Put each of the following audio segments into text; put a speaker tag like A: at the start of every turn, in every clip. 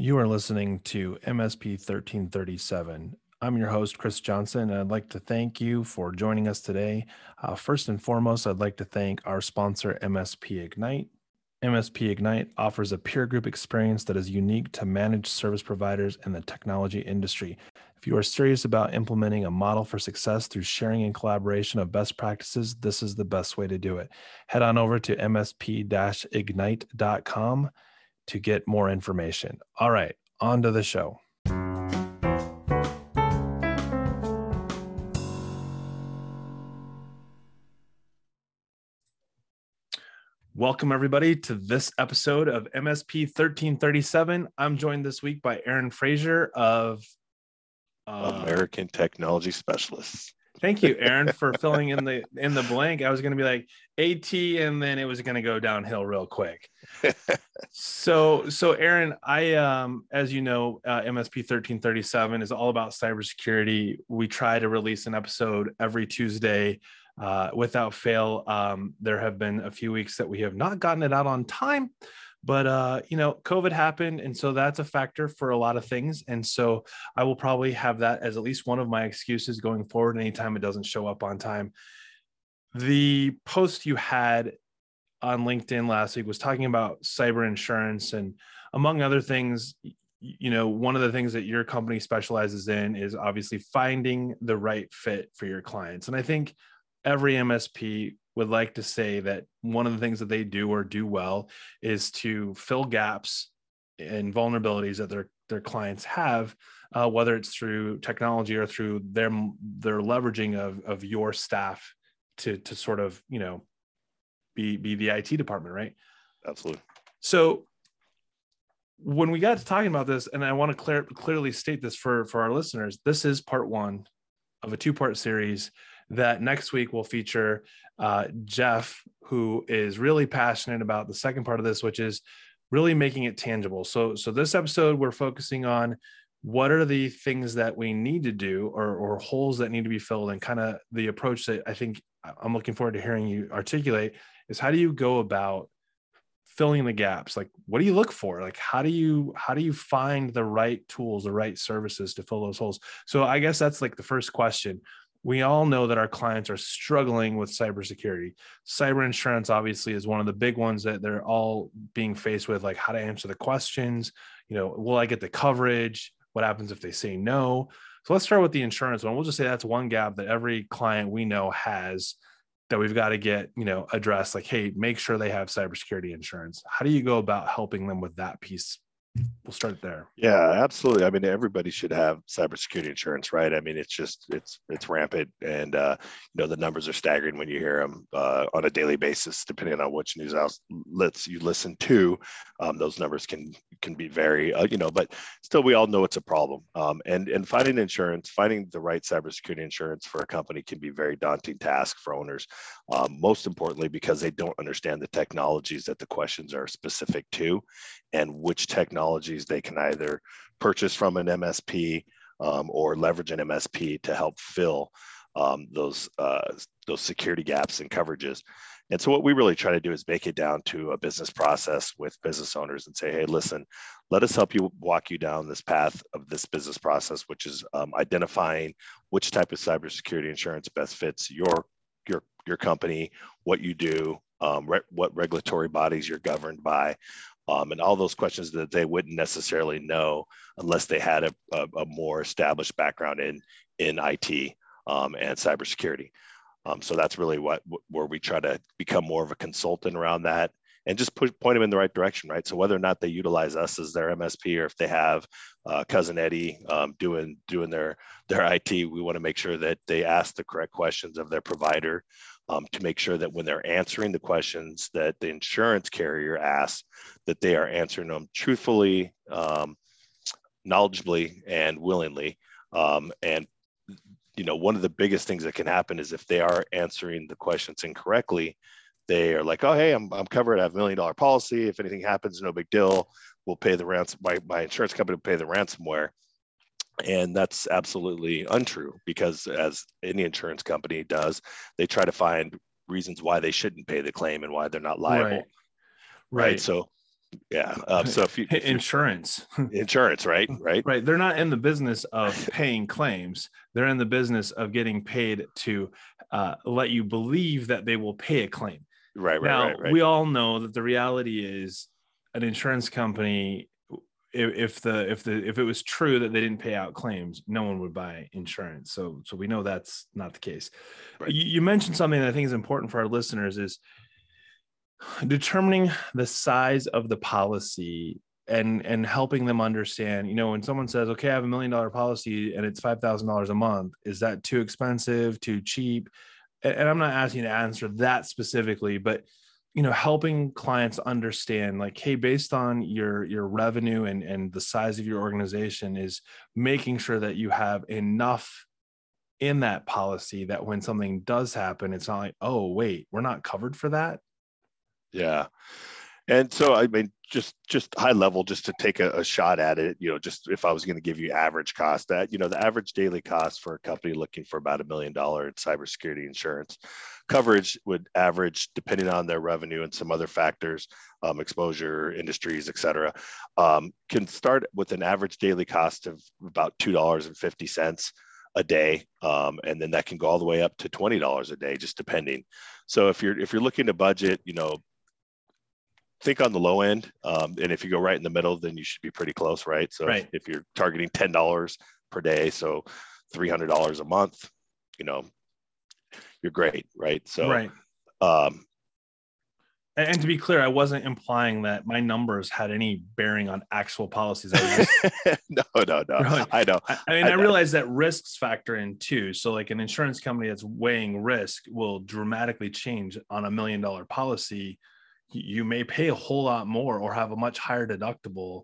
A: You are listening to MSP 1337. I'm your host, Chris Johnson, and I'd like to thank you for joining us today. Uh, first and foremost, I'd like to thank our sponsor, MSP Ignite. MSP Ignite offers a peer group experience that is unique to managed service providers in the technology industry. If you are serious about implementing a model for success through sharing and collaboration of best practices, this is the best way to do it. Head on over to msp ignite.com to get more information. All right, on to the show. Welcome, everybody, to this episode of MSP 1337. I'm joined this week by Aaron Frazier of
B: uh, American Technology Specialists.
A: Thank you, Aaron, for filling in the in the blank. I was going to be like AT, and then it was going to go downhill real quick. so, so Aaron, I um, as you know, uh, MSP thirteen thirty seven is all about cybersecurity. We try to release an episode every Tuesday. Uh, without fail, um, there have been a few weeks that we have not gotten it out on time, but uh, you know covid happened and so that's a factor for a lot of things and so i will probably have that as at least one of my excuses going forward anytime it doesn't show up on time. The post you had on linkedin last week was talking about cyber insurance and among other things you know one of the things that your company specializes in is obviously finding the right fit for your clients and i think every msp would like to say that one of the things that they do or do well is to fill gaps and vulnerabilities that their their clients have, uh, whether it's through technology or through their their leveraging of of your staff to to sort of you know be be the IT department, right?
B: Absolutely.
A: So when we got to talking about this, and I want to clear, clearly state this for for our listeners, this is part one of a two part series that next week will feature uh, Jeff, who is really passionate about the second part of this, which is really making it tangible. So, so this episode we're focusing on what are the things that we need to do or, or holes that need to be filled, and kind of the approach that I think I'm looking forward to hearing you articulate is how do you go about filling the gaps? Like what do you look for? Like how do you how do you find the right tools the right services to fill those holes? So i guess that's like the first question we all know that our clients are struggling with cybersecurity. Cyber insurance, obviously, is one of the big ones that they're all being faced with, like how to answer the questions. You know, will I get the coverage? What happens if they say no? So let's start with the insurance one. We'll just say that's one gap that every client we know has that we've got to get, you know, addressed. Like, hey, make sure they have cybersecurity insurance. How do you go about helping them with that piece we'll start there.
B: Yeah, absolutely. I mean, everybody should have cybersecurity insurance, right? I mean, it's just it's it's rampant, and uh, you know the numbers are staggering when you hear them uh, on a daily basis, depending on which news outlets you listen to. Um, those numbers can can be very, uh, you know, but still, we all know it's a problem. Um, and and finding insurance, finding the right cybersecurity insurance for a company can be very daunting task for owners. Um, most importantly, because they don't understand the technologies that the questions are specific to, and which technologies they can either purchase from an MSP um, or leverage an MSP to help fill um, those uh, those security gaps and coverages. And so what we really try to do is make it down to a business process with business owners and say, hey, listen, let us help you walk you down this path of this business process, which is um, identifying which type of cybersecurity insurance best fits your your your company, what you do, um, re- what regulatory bodies you're governed by, um, and all those questions that they wouldn't necessarily know unless they had a, a, a more established background in in IT um, and cybersecurity. Um, so that's really what where we try to become more of a consultant around that and just put, point them in the right direction, right? So whether or not they utilize us as their MSP or if they have uh, cousin Eddie um, doing doing their their IT, we want to make sure that they ask the correct questions of their provider um, to make sure that when they're answering the questions that the insurance carrier asks, that they are answering them truthfully, um, knowledgeably, and willingly. Um, and you know, one of the biggest things that can happen is if they are answering the questions incorrectly, they are like, "Oh, hey, I'm, I'm covered. I have a million dollar policy. If anything happens, no big deal. We'll pay the ransom. My, my insurance company will pay the ransomware." And that's absolutely untrue because, as any insurance company does, they try to find reasons why they shouldn't pay the claim and why they're not liable.
A: Right. right.
B: right? So, Yeah. Um, so if you if
A: insurance,
B: insurance, right, right,
A: right, they're not in the business of paying claims. They're in the business of getting paid to uh, let you believe that they will pay a claim.
B: right, right,
A: now
B: right, right.
A: we all know that the reality is an insurance company if, if the if the if it was true that they didn't pay out claims no one would buy insurance. So so we know that's not the case.
B: Right.
A: you, you mentioned something that i think is important for our listeners is determining the size of the policy and and helping them understand you know when someone says okay i have a million dollar policy and it's $5000 a month. Is that too expensive too cheap? And and i'm not asking you to answer that specifically but you know helping clients understand like hey based on your your revenue and and the size of your organization is making sure that you have enough in that policy that when something does happen it's not like oh wait we're not covered for that
B: Yeah. And so I mean, just just high level, just to take a, a shot at it, you know, just if I was going to give you average cost, that you know, the average daily cost for a company looking for about a million dollar in cybersecurity insurance coverage would average, depending on their revenue and some other factors, um, exposure, industries, et cetera, um, can start with an average daily cost of about two dollars and fifty cents a day, um, and then that can go all the way up to twenty dollars a day, just depending. So if you're if you're looking to budget, you know, think on the low end, um, and if you go right in the middle, then you should be pretty close, right? So
A: Right.
B: if, if you're targeting ten dollars per day, so three hundred dollars a month, you know, you're great, right? So,
A: right
B: um,
A: and, and to be clear i wasn't implying that my numbers had any bearing on actual policies I just
B: no, no, no,
A: Really?
B: I know,
A: I, I mean,
B: I
A: I, realize that risks factor in too. So, like an insurance company that's weighing risk will dramatically change on a million dollar policy. You may pay a whole lot more or have a much higher deductible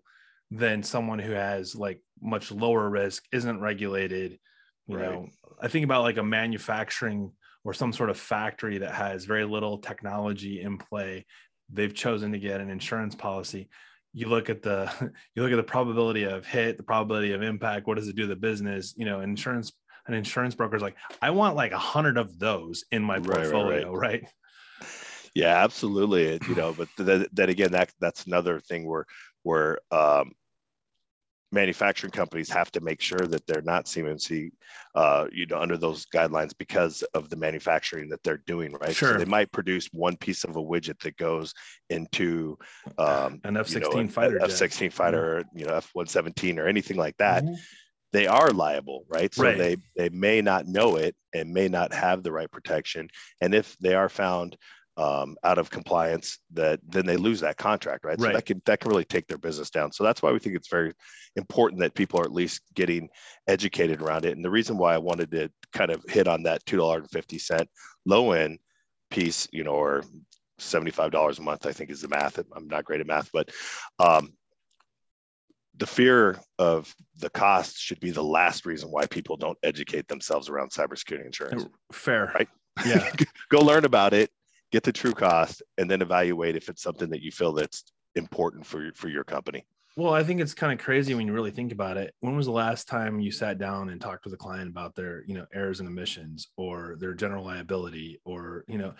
A: than someone who has like much lower risk, isn't regulated. You
B: Right.
A: know, I think about like a manufacturing or some sort of factory that has very little technology in play. They've chosen to get an insurance policy you look at the you look at the probability of hit the probability of impact what does it do to the business you know insurance an insurance broker's like i want like a hundred of those in my
B: Right, right,
A: portfolio right,
B: yeah, absolutely. You know, but then, then again, that that's another thing where where um, manufacturing companies have to make sure that they're not CMMC, uh, you know, under those guidelines because of the manufacturing that they're doing, right?
A: Sure.
B: So they might produce one piece of a widget that goes into um,
A: an f-16
B: know,
A: fighter jet.
B: F-16 fighter, you know, F-117 or anything like that.
A: Mhm.
B: They are liable, right? So
A: Right.
B: they they may not know it and may not have the right protection. And if they are found um, out of compliance, that then they lose that contract, right? So
A: Right.
B: that can that can really take their business down. So that's why we think it's very important that people are at least getting educated around it. And the reason why I wanted to kind of hit on that two dollar and fifty cent low end piece, you know, or seventy five dollars a month, I think is the math. I'm not great at math, but um, the fear of the cost should be the last reason why people don't educate themselves around cybersecurity insurance.
A: fair
B: Right.
A: yeah
B: Go learn about it, get the true cost, and then evaluate if it's something that you feel that's important for your, for your company.
A: well i think it's kind of crazy when you really think about it when was the last time you sat down and talked with a client about their you know errors and omissions or their general liability or you know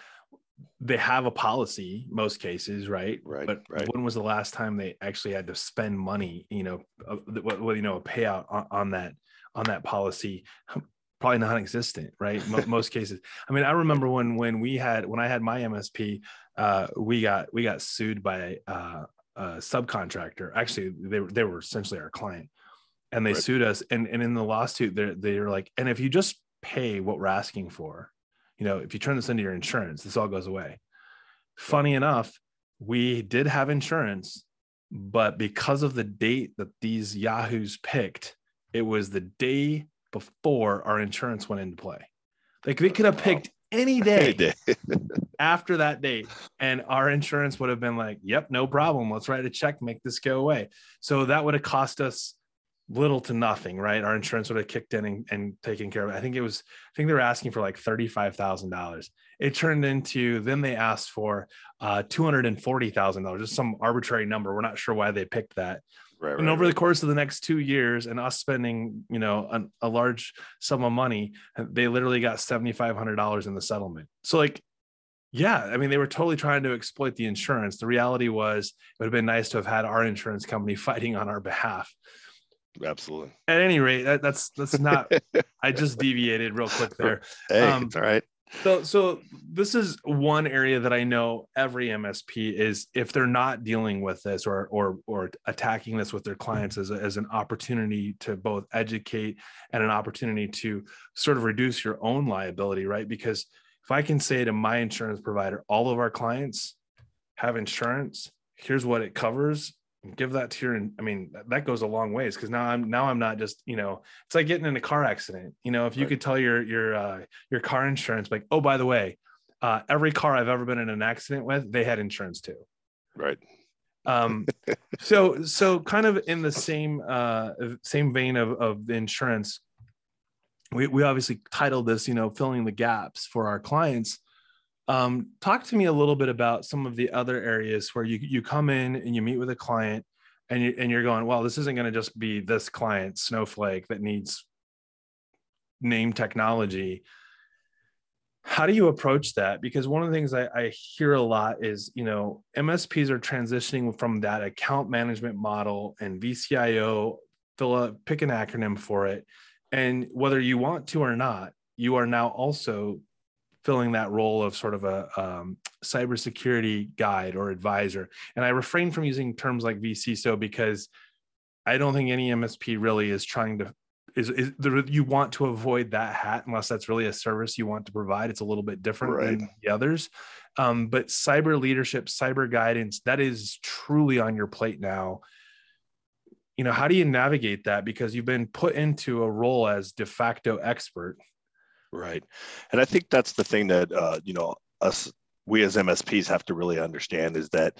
A: they have a policy most cases right
B: Right,
A: but
B: right.
A: when was the last time they actually had to spend money you know uh, what, what you know a payout on, on that on that policy probably non-existent right? Mo- most cases. I mean i remember when when we had when i had my msp uh we got we got sued by uh a subcontractor. Actually they, were- they were essentially our client. And they
B: Right.
A: sued us and and in the lawsuit they're they're like and if you just pay what we're asking for you know if you turn this into your insurance this all goes away. Funny enough we did have insurance but because of the date that these yahoos picked it was the day before our insurance went into play. Like they could have picked any day
B: Hey,
A: after that date and our insurance would have been like yep no problem. Let's write a check make this go away. So that would have cost us little to nothing right? Our insurance would have kicked in and, and taken care of it. I think it was i think they were asking for like $35000 it turned into then they asked for uh, $240000 just some arbitrary number. We're not sure why they picked that
B: right, right,
A: and over
B: right.
A: the course of the next two years and us spending you know an, a large sum of money they literally got $7500 in the settlement so like Yeah, I mean, they were totally trying to exploit the insurance. The reality was, it would have been nice to have had our insurance company fighting on our behalf.
B: Absolutely.
A: At any rate, that, that's that's not. I just deviated real quick there.
B: Hey, um, it's all right.
A: So, so this is one area that I know every MSP is if they're not dealing with this or or or attacking this with their clients as, a, as an opportunity to both educate and an opportunity to sort of reduce your own liability, right? Because if I can say to my insurance provider, all of our clients have insurance, here's what it covers, give that to your i mean that goes a long ways because now i'm now i'm not just you know it's like getting in a car accident you know if you right. could tell your your uh, your car insurance like oh by the way uh, every car i've ever been in an accident with they had insurance too.
B: Right.
A: Um so so kind of in the same uh same vein of of the insurance we, we obviously titled this you know filling the gaps for our clients um, talk to me a little bit about some of the other areas where you, you come in and you meet with a client and, you, and you're going, well, this isn't going to just be this client, Snowflake, that needs name technology. How do you approach that? Because one of the things I, I hear a lot is, you know, MSPs are transitioning from that account management model and VCIO, fill a, pick an acronym for it. And whether you want to or not, you are now also filling that role of sort of a um, cybersecurity guide or advisor. And I refrain from using terms like vCISO because I don't think any MSP really is trying to is, is there, you want to avoid that hat unless that's really a service you want to provide. It's a little bit different right. than the others. Um, but cyber leadership, cyber guidance, that is truly on your plate now. You know, how do you navigate that? Because you've been put into a role as de facto expert
B: Right. And I think that's the thing that, uh, you know, us, we as MSPs have to really understand is that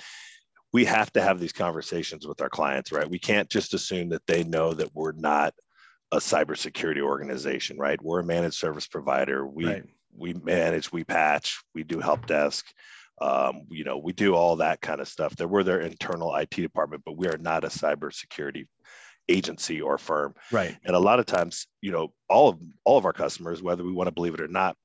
B: we have to have these conversations with our clients, right? We can't just assume that they know that we're not a cybersecurity organization, right? We're a managed service provider. We, right. we manage, we patch, we do help desk. Um, you know, we do all that kind of stuff. That we're their internal IT department, but we are not a cybersecurity agency or firm.
A: Right.
B: And a lot of times, you know, all of all of our customers, whether we want to believe it or not,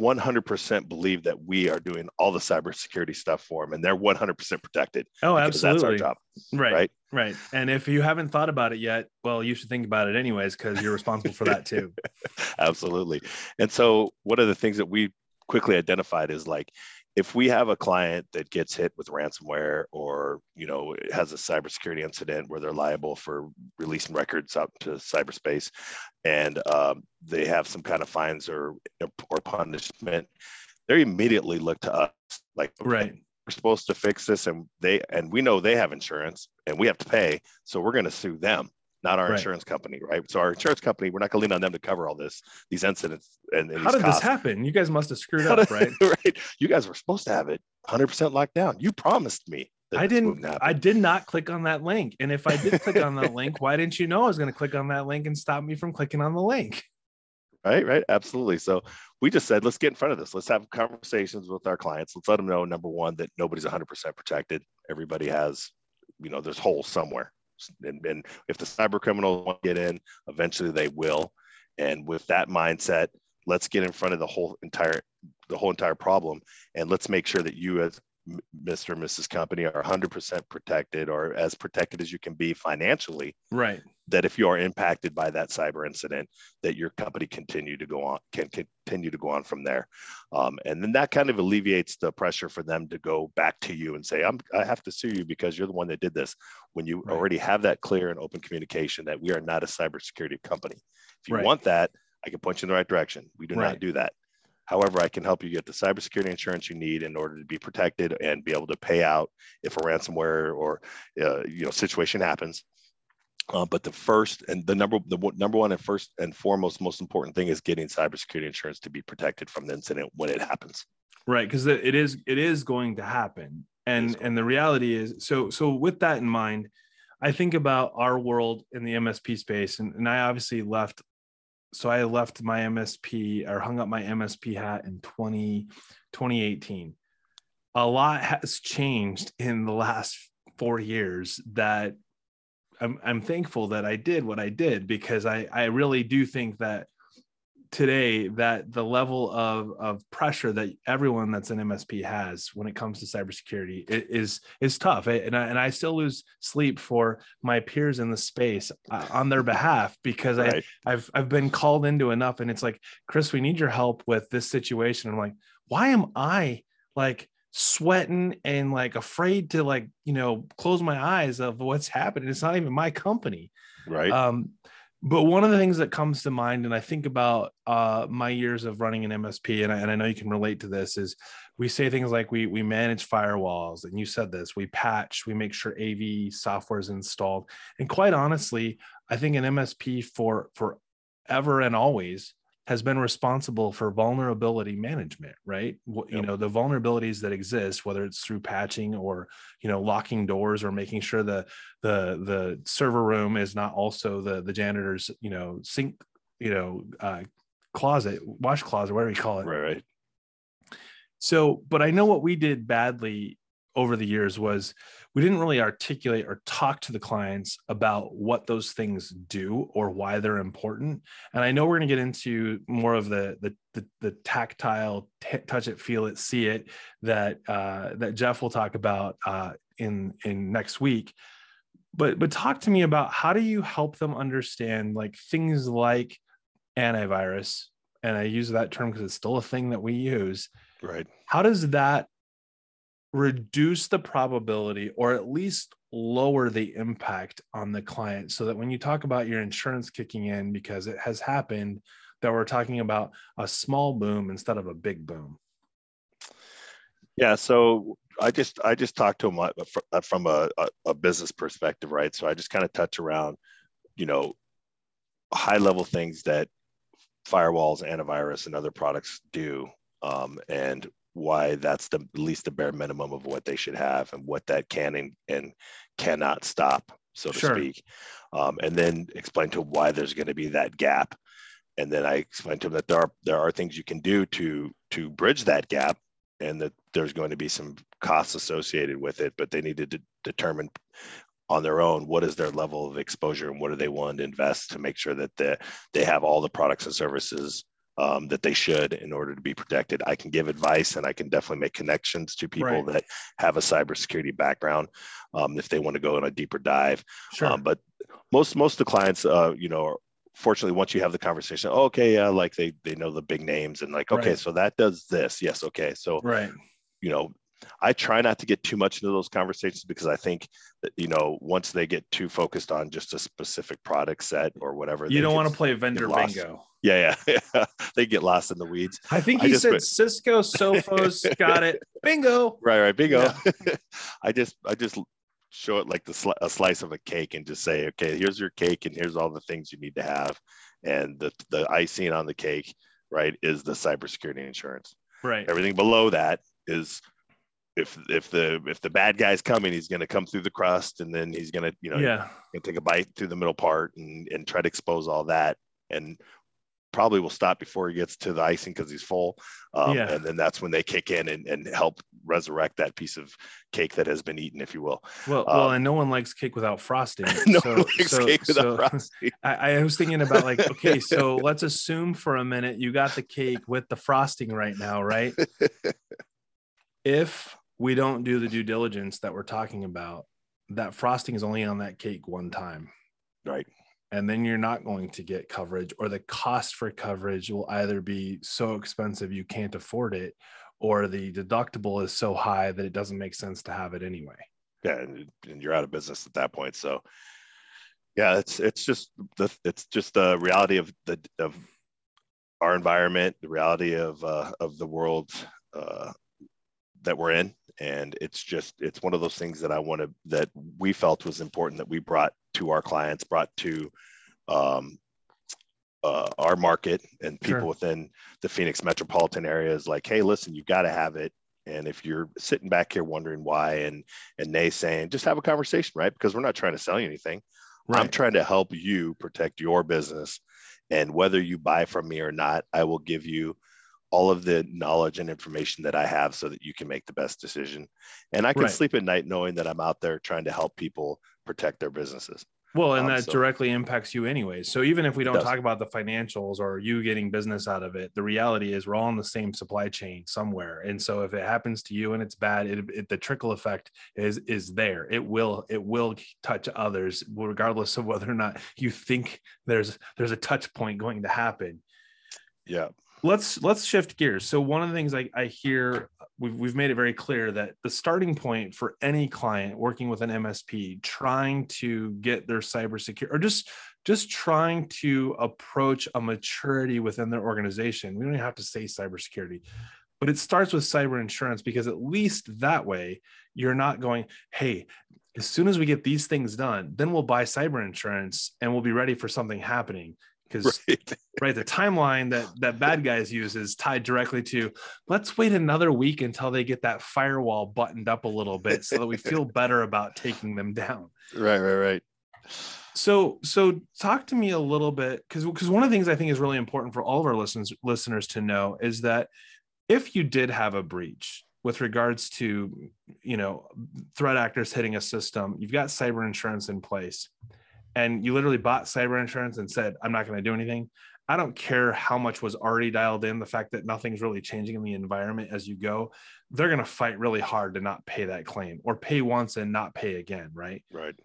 B: 100% believe that we are doing all the cybersecurity stuff for them and they're 100% protected.
A: Oh, absolutely. That's our
B: job.
A: Right. Right. Right. And if you haven't thought about it yet, well, you should think about it anyways, because you're responsible for that too.
B: absolutely. And so one of the things that we quickly identified is like, if we have a client that gets hit with ransomware or you know has a cybersecurity incident where they're liable for releasing records out to cyberspace and um, they have some kind of fines or or punishment they immediately look to us like
A: right.
B: we're supposed to fix this and they and we know they have insurance and we have to pay so we're going to sue them not our right. insurance company, right? So our insurance company, we're not going to lean on them to cover all this, these incidents. And, and
A: how did
B: costs.
A: this happen? You guys must have screwed up, right?
B: right. You guys were supposed to have it 100% locked down. You promised me.
A: I didn't. I did not click on that link. And if I did click on that link, why didn't you know I was going to click on that link and stop me from clicking on the link?
B: Right, right, absolutely. So we just said, let's get in front of this. Let's have conversations with our clients. Let's let them know number one that nobody's 100% protected. Everybody has, you know, there's holes somewhere and, and if the cyber criminals want to get in, eventually they will. And with that mindset, let's get in front of the whole entire the whole entire problem, and let's make sure that you as Mr. and Mrs. Company are 100% protected or as protected as you can be financially.
A: Right.
B: That if you are impacted by that cyber incident, that your company continue to go on can continue to go on from there, um, and then that kind of alleviates the pressure for them to go back to you and say, "I'm I have to sue you because you're the one that did this." When you right. already have that clear and open communication that we are not a cybersecurity company. If you right. want that, I can point you in the right direction. We do right. not do that. However, I can help you get the cybersecurity insurance you need in order to be protected and be able to pay out if a ransomware or uh, you know situation happens. Uh, but the first and the number the number one and first and foremost most important thing is getting cybersecurity insurance to be protected from the incident when it happens.
A: Right, because it is it is going to happen, and and the reality is so so with that in mind. I think about our world in the MSP space, and, and I obviously left so I left my MSP or hung up my MSP hat in 20, 2018. A lot has changed in the last four years that I'm, I'm thankful that I did what I did because I, I really do think that today that the level of of pressure that everyone that's an MSP has when it comes to cybersecurity is is tough, and I, and I still lose sleep for my peers in the space uh, on their behalf because right. I I've I've been called into enough, and it's like Chris, we need your help with this situation. I'm like, why am I like sweating and like afraid to like you know close my eyes of what's happening? It's not even my company,
B: right?
A: Um, but one of the things that comes to mind and i think about uh, my years of running an msp and I, and I know you can relate to this is we say things like we we manage firewalls and you said this we patch we make sure av software is installed. And quite honestly i think an msp for forever and always has been responsible for vulnerability management right? Yep. you know the vulnerabilities that exist whether it's through patching or you know locking doors or making sure the the the server room is not also the the janitor's you know sink you know uh, closet wash closet whatever you call it.
B: Right, right.
A: So but i know what we did badly over the years was we didn't really articulate or talk to the clients about what those things do or why they're important. And i know we're going to get into more of the the the, the tactile t- touch it feel it see it that uh, that jeff will talk about uh, in in next week. But but talk to me about how do you help them understand like things like antivirus and i use that term because it's still a thing that we use.
B: Right.
A: How does that reduce the probability or at least lower the impact on the client so that when you talk about your insurance kicking in because it has happened that we're talking about a small boom instead of a big boom.
B: Yeah so i just i just talked to him uh, from a, a business perspective right? So i just kind of touch around you know high level things that firewalls antivirus and other products do um, and why that's the at least the bare minimum of what they should have and what that can and, and cannot stop, so to sure. speak. Um, and then explain to them why there's going to be that gap. And then I explained to them that there are there are things you can do to to bridge that gap, and that there's going to be some costs associated with it, but they need to de- determine on their own what is their level of exposure and what do they want to invest to make sure that they, they have all the products and services um, that they should in order to be protected. I can give advice and I can definitely make connections to people right. that have a cybersecurity background um, if they want to go on a deeper dive. Sure. Um, but most most of the clients, uh, you know, fortunately, once you have the conversation, oh, okay, yeah, like they they know the big names and like, okay, right. so that does this. Yes, okay, so
A: right.
B: You know, I try not to get too much into those conversations because I think that you know once they get too focused on just a specific product set or whatever,
A: you don't want to play vendor bingo.
B: Yeah, yeah, yeah. they get lost in the weeds.
A: I think he I said Cisco, Sophos, got it, bingo.
B: Right, right, bingo. Yeah. I just, I just show it like the sli- a slice of a cake and just say, okay, here's your cake and here's all the things you need to have, and the the icing on the cake, right, is the cybersecurity insurance.
A: Right.
B: Everything below that is if if the if the bad guy's coming, he's going to come through the crust, and then he's going to you know
A: yeah
B: take a bite through the middle part and and try to expose all that, and probably will stop before he gets to the icing because he's full. Um, yeah. And then that's when they kick in and, and help resurrect that piece of cake that has been eaten, if you will.
A: Well, um, well, and no one likes cake without frosting. no so, so, so frosting. I, I was thinking about like, okay, so let's assume for a minute you got the cake with the frosting right now, right? if we don't do the due diligence that we're talking about, that frosting is only on that cake one time.
B: Right.
A: And then you're not going to get coverage, or the cost for coverage will either be so expensive you can't afford it, or the deductible is so high that it doesn't make sense to have it anyway.
B: Yeah, and, you're out of business at that point. So, yeah, it's it's just the it's just the reality of the of our environment, the reality of uh, of the world uh, that we're in and it's just it's one of those things that i want to that we felt was important that we brought to our clients brought to um, uh, our market and people sure. within the phoenix metropolitan area is like hey listen you got to have it and if you're sitting back here wondering why and and they saying just have a conversation right because we're not trying to sell you anything right. i'm trying to help you protect your business and whether you buy from me or not i will give you all of the knowledge and information that I have so that you can make the best decision. And I can right. sleep at night knowing that I'm out there trying to help people protect their businesses.
A: Well, and
B: Um,
A: that
B: so-
A: directly impacts you anyway. So even if we don't talk about the financials or you getting business out of it, the reality is we're all in the same supply chain somewhere. And so if it happens to you and it's bad, it, it the trickle effect is is there. It will it will touch others regardless of whether or not you think there's there's a touch point going to happen.
B: Yeah.
A: Let's let's shift gears. So one of the things i, I hear we've, we've made it very clear that the starting point for any client working with an msp trying to get their cybersecurity or just just trying to approach a maturity within their organization. We don't even have to say cybersecurity but it starts with cyber insurance because at least that way you're not going hey as soon as we get these things done then we'll buy cyber insurance and we'll be ready for something happening because
B: Right.
A: right the timeline that that bad guys use is tied directly to let's wait another week until they get that firewall buttoned up a little bit so that we feel better about taking them down
B: Right. Right. Right.
A: so so talk to me a little bit because because one of the things i think is really important for all of our listeners listeners to know is that if you did have a breach with regards to you know threat actors hitting a system you've got cyber insurance in place and you literally bought cyber insurance and said i'm not going to do anything i don't care how much was already dialed in the fact that nothing's really changing in the environment as you go they're going to fight really hard to not pay that claim or pay once and not pay again right
B: Right.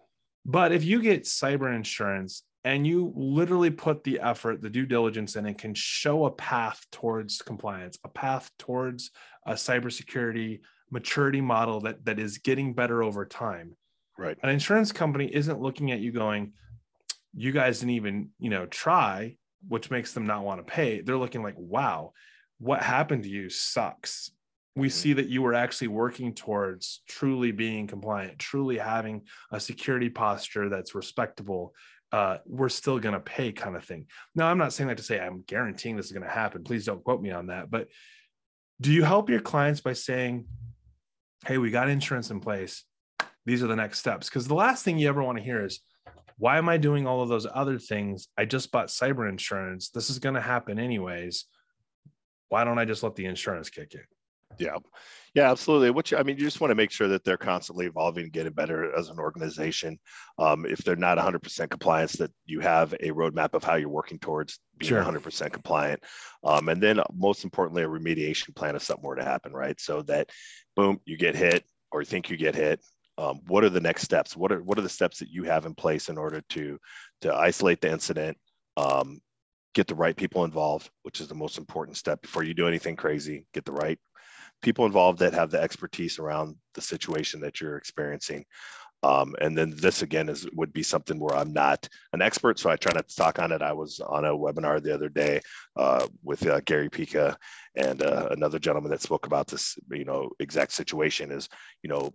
A: but if you get cyber insurance and you literally put the effort, the due diligence in, and can show a path towards compliance, a path towards a cybersecurity maturity model that that is getting better over time,
B: Right.
A: an insurance company isn't looking at you going, "You guys didn't even, you know, try," which makes them not want to pay. They're looking like, "Wow, what happened to you sucks." We
B: Mhm.
A: see that you were actually working towards truly being compliant, truly having a security posture that's respectable uh, we're still going to pay kind of thing now i'm not saying that to say i'm guaranteeing this is going to happen please don't quote me on that but do you help your clients by saying hey we got insurance in place these are the next steps because the last thing you ever want to hear is why am i doing all of those other things i just bought cyber insurance this is going to happen anyways why don't i just let the insurance kick in
B: Yeah. Yeah, absolutely. What you, I mean, you just want to make sure that they're constantly evolving, and getting better as an organization. Um, if they're not 100% compliance, that you have a roadmap of how you're working towards being
A: Sure.
B: 100% compliant. Um, and then most importantly, a remediation plan if something were to happen, right? So that boom, you get hit or you think you get hit. Um, what are the next steps? What are what are the steps that you have in place in order to to isolate the incident, um, get the right people involved, which is the most important step before you do anything crazy. Get the right people involved that have the expertise around the situation that you're experiencing. Um, and then this again is would be something where I'm not an expert, so I try not to talk on it. I was on a webinar the other day uh, with uh, Gary Pica and uh, another gentleman that spoke about this, you know, exact situation. Is you know,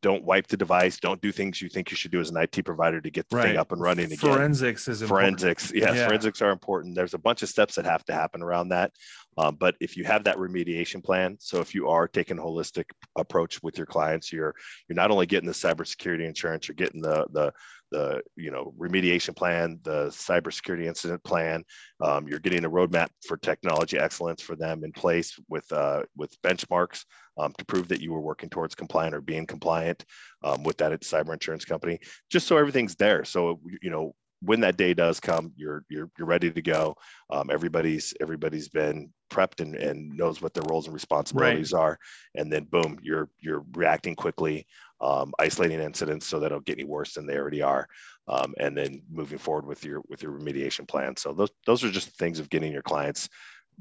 B: don't wipe the device, don't do things you think you should do as an IT provider to get the thing up and running again
A: forensics is important.
B: forensics yes
A: Yeah.
B: forensics are important there's a bunch of steps that have to happen around that um, but if you have that remediation plan so if you are taking a holistic approach with your clients you're you're not only getting the cybersecurity insurance you're getting the the the you know remediation plan the cybersecurity incident plan. Um, you're getting a roadmap for technology excellence for them in place with uh, with benchmarks um, to prove that you were working towards compliant or being compliant um, with that cyber insurance company. Just so everything's there. So you know when that day does come, you're you're you're ready to go. Um, everybody's everybody's been prepped and, and knows what their roles and responsibilities are, and then boom, you're you're reacting quickly, um, isolating incidents so that it'll get any worse than they already are, um, and then moving forward with your with your remediation plan. So those those are just things of getting your clients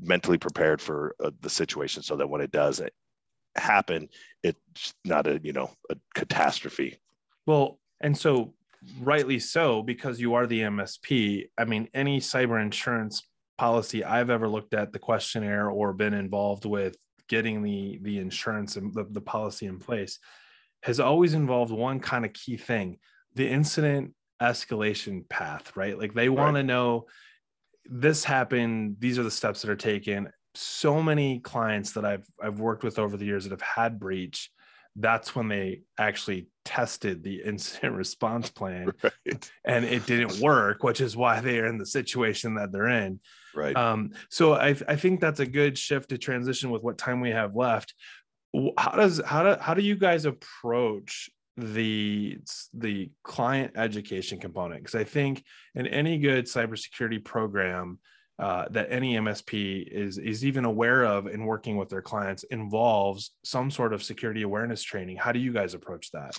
B: mentally prepared for uh, the situation, so that when it does happen, it's not a you know a catastrophe.
A: Well, and so rightly so, because you are the MSP. I mean, any cyber insurance policy I've ever looked at, the questionnaire or been involved with getting the the insurance and the, the policy in place has always involved one kind of key thing the incident escalation path, right? Like they want to know this happened, these are the steps that are taken. So many clients that I've I've worked with over the years that have had breach, that's when they actually tested the incident response plan
B: Right.
A: and it didn't work, which is why they are in the situation that they're in.
B: Right.
A: Um, so I, I think that's a good shift to transition with what time we have left. How does how do how do you guys approach the the client education component because I think in any good cybersecurity program uh, that any MSP is is even aware of in working with their clients involves some sort of security awareness training. How do you guys approach that?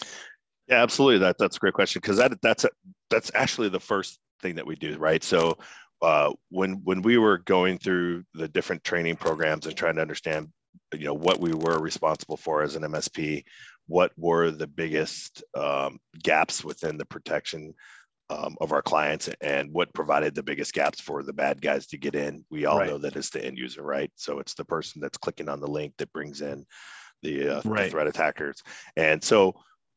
B: Yeah, absolutely. That that's a great question because that that's a, that's actually the first thing that we do, right? So uh, when when we were going through the different training programs and trying to understand, you know, what we were responsible for as an MSP, what were the biggest um, gaps within the protection um, of our clients and what provided the biggest gaps for the bad guys to get in. We all right. know that it's the end user, right? So it's the person that's clicking on the link that brings in the, uh, right. the threat attackers. And so,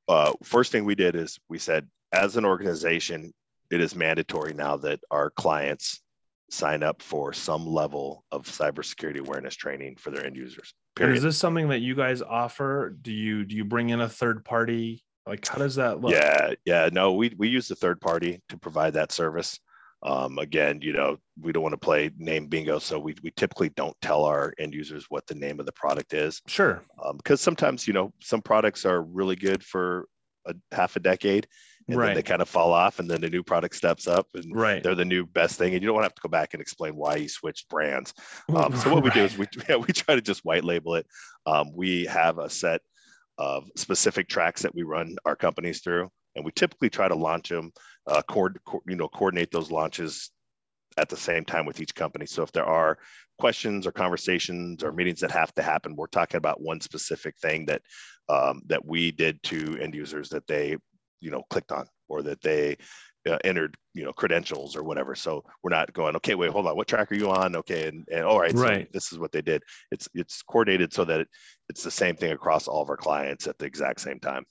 B: uh, first thing we did is we said, as an organization, it is mandatory now that our clients sign up for some level of cybersecurity awareness training for their end users.
A: Period. And is this something that you guys offer? Do you do you bring in a third party? Like how does that look?
B: Yeah, yeah. No, we we use the third party to provide that service. Um, again, you know, we don't want to play name bingo, so we we typically don't tell our end users what the name of the product is.
A: Sure.
B: Um, because sometimes you know some products are really good for a half a decade, and right. then they kind of fall off and then the new product steps up and
A: right.
B: they're the new best thing and you don't want to have to go back and explain why you switched brands um, so what we do is we, yeah, we try to just white label it um, we have a set of specific tracks that we run our companies through and we typically try to launch them uh, co- you know coordinate those launches at the same time with each company. So if there are questions or conversations or meetings that have to happen we're talking about one specific thing that um, that we did to end users that they you know clicked on or that they uh, entered you know credentials or whatever. So we're not going okay wait hold on what track are you on? Okay and, and all right
A: right.
B: so this is what they did. It's it's coordinated so that it, it's the same thing across all of our clients at the exact same time.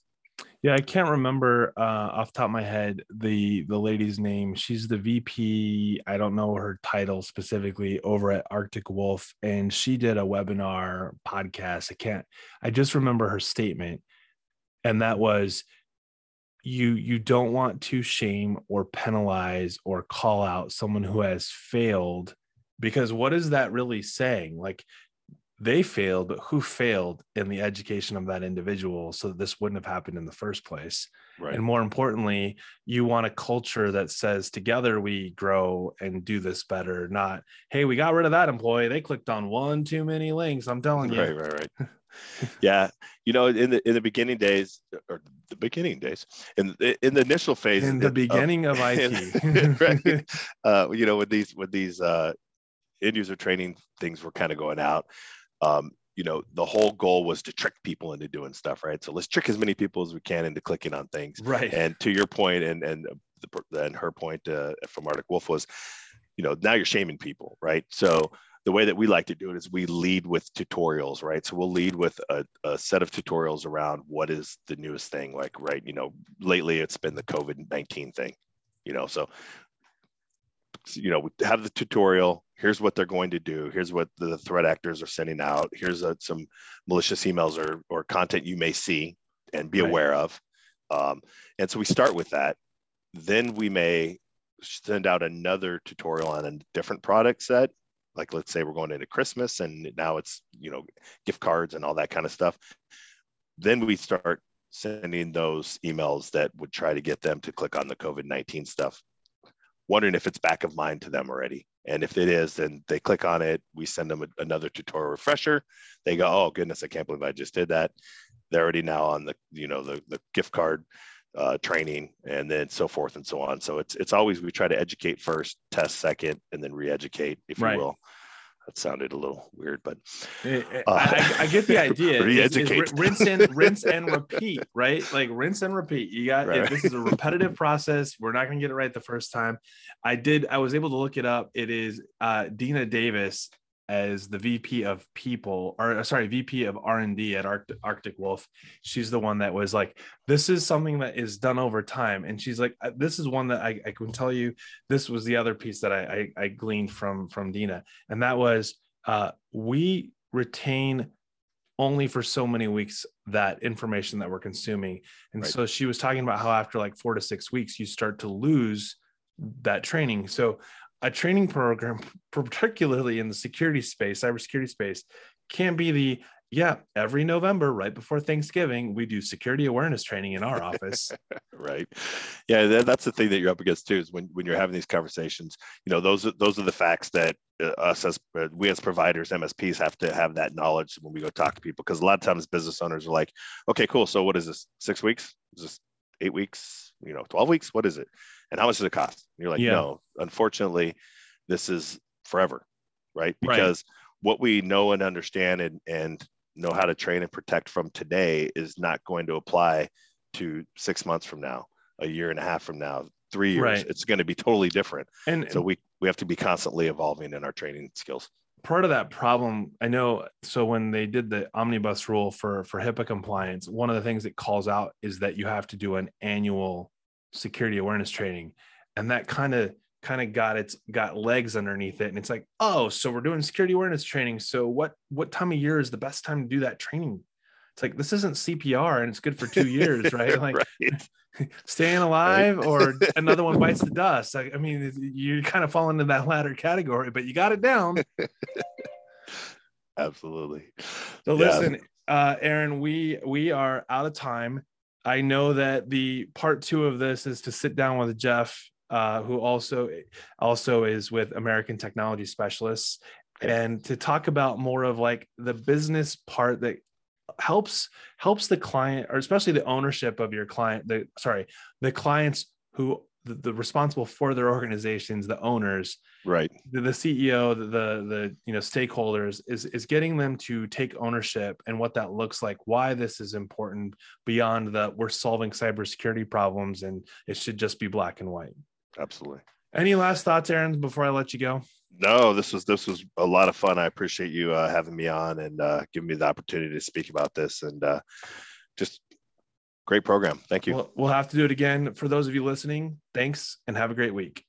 A: Yeah i can't remember uh, off top of my head the the lady's name. She's the vp i don't know her title specifically over at arctic wolf and she did a webinar podcast i can't i just remember her statement and that was you you don't want to shame or penalize or call out someone who has failed because what is that really saying? Like they failed but who failed in the education of that individual so that this wouldn't have happened in the first place? Right. and more importantly you want a culture that says together we grow and do this better not hey we got rid of that employee. They clicked on one too many links i'm telling you.
B: Right right right. Yeah you know in the in the beginning days or the beginning days in in the initial phase
A: in the beginning of, of it
B: right, uh, you know with these with these uh, end user training things were kind of going out um, you know the whole goal was to trick people into doing stuff right so let's trick as many people as we can into clicking on things
A: right
B: and to your point and and the, and her point uh, from arctic wolf was you know now you're shaming people right so the way that we like to do it is we lead with tutorials, right? So we'll lead with a, a, set of tutorials around what is the newest thing. Like, right, you know, lately it's been the COVID 19 thing, you know, so, you know, we have the tutorial. Here's what they're going to do. Here's what the threat actors are sending out. Here's a, some malicious emails or, or content you may see and be right. aware of. Um, and so we start with that. Then we may send out another tutorial on a different product set like let's say we're going into christmas and now it's you know gift cards and all that kind of stuff then we start sending those emails that would try to get them to click on the covid-19 stuff wondering if it's back of mind to them already and if it is then they click on it we send them a, another tutorial refresher they go oh goodness i can't believe i just did that they're already now on the you know the, the gift card uh, training and then so forth and so on. So it's it's always we try to educate first, test second, and then re-educate, if right. you will. That sounded a little weird, but
A: uh, I, I, get the idea. re-educate. rinse and rinse and repeat, right? Like rinse and repeat. You got right. this is a repetitive process. We're not going to get it right the first time. I did. I was able to look it up. It is uh, Dina Davis as the VP of people or uh, sorry, VP of R&D at Arctic, Arctic Wolf. She's the one that was like, this is something that is done over time. And she's like, uh, this is one that I, I can tell you, this was the other piece that I, I, I gleaned from, from Dina. And that was, uh, we retain only for so many weeks that information that we're consuming. And right. so she was talking about how after like four to six weeks, you start to lose that training. So a training program, particularly in the security space, cybersecurity space, can be the yeah, every November, right before Thanksgiving, we do security awareness training in our office.
B: right. Yeah, that, that's the thing that you're up against too. Is when when you're having these conversations, you know, those are those are the facts that uh, us as uh, we as providers, MSPs, have to have that knowledge when we go talk to people. Because a lot of times business owners are like, okay, cool. So what is this? Six weeks? Is this eight weeks? You know, twelve weeks? What is it? And how much does it cost? And you're like, yeah. no, unfortunately, this is forever, right? Because right. what we know and understand and and know how to train and protect from today is not going to apply to six months from now, a year and a half from now, three years. Right. It's going to be totally different. And so we we have to be constantly evolving in our training skills.
A: Part of that problem, I know. So when they did the omnibus rule for for HIPAA compliance, one of the things it calls out is that you have to do an annual security awareness training, and that kind of kind of got its got legs underneath it. And it's like oh so we're doing security awareness training. So what what time of year is the best time to do that training? It's like this isn't cpr and it's good for two years right? Like right. staying alive right. or another one bites the dust. I, I, mean you kind of fall into that latter category but you got it down.
B: Absolutely.
A: So yeah. listen uh aaron we we are out of time i know that the part two of this is to sit down with jeff uh, who also also is with American Technology Specialists, and to talk about more of like the business part that helps helps the client or especially the ownership of your client the sorry the clients who the, the responsible for their organizations the owners
B: right
A: the, the ceo the, the the you know stakeholders is is getting them to take ownership and what that looks like why this is important beyond that we're solving cybersecurity problems and it should just be black and white
B: absolutely.
A: Any last thoughts, Aaron, before I let you go?
B: No, this was this was a lot of fun. I appreciate you uh, having me on and uh, giving me the opportunity to speak about this and uh, just great program. Thank you.
A: We'll, we'll have to do it again. For those of you listening, thanks and have a great week.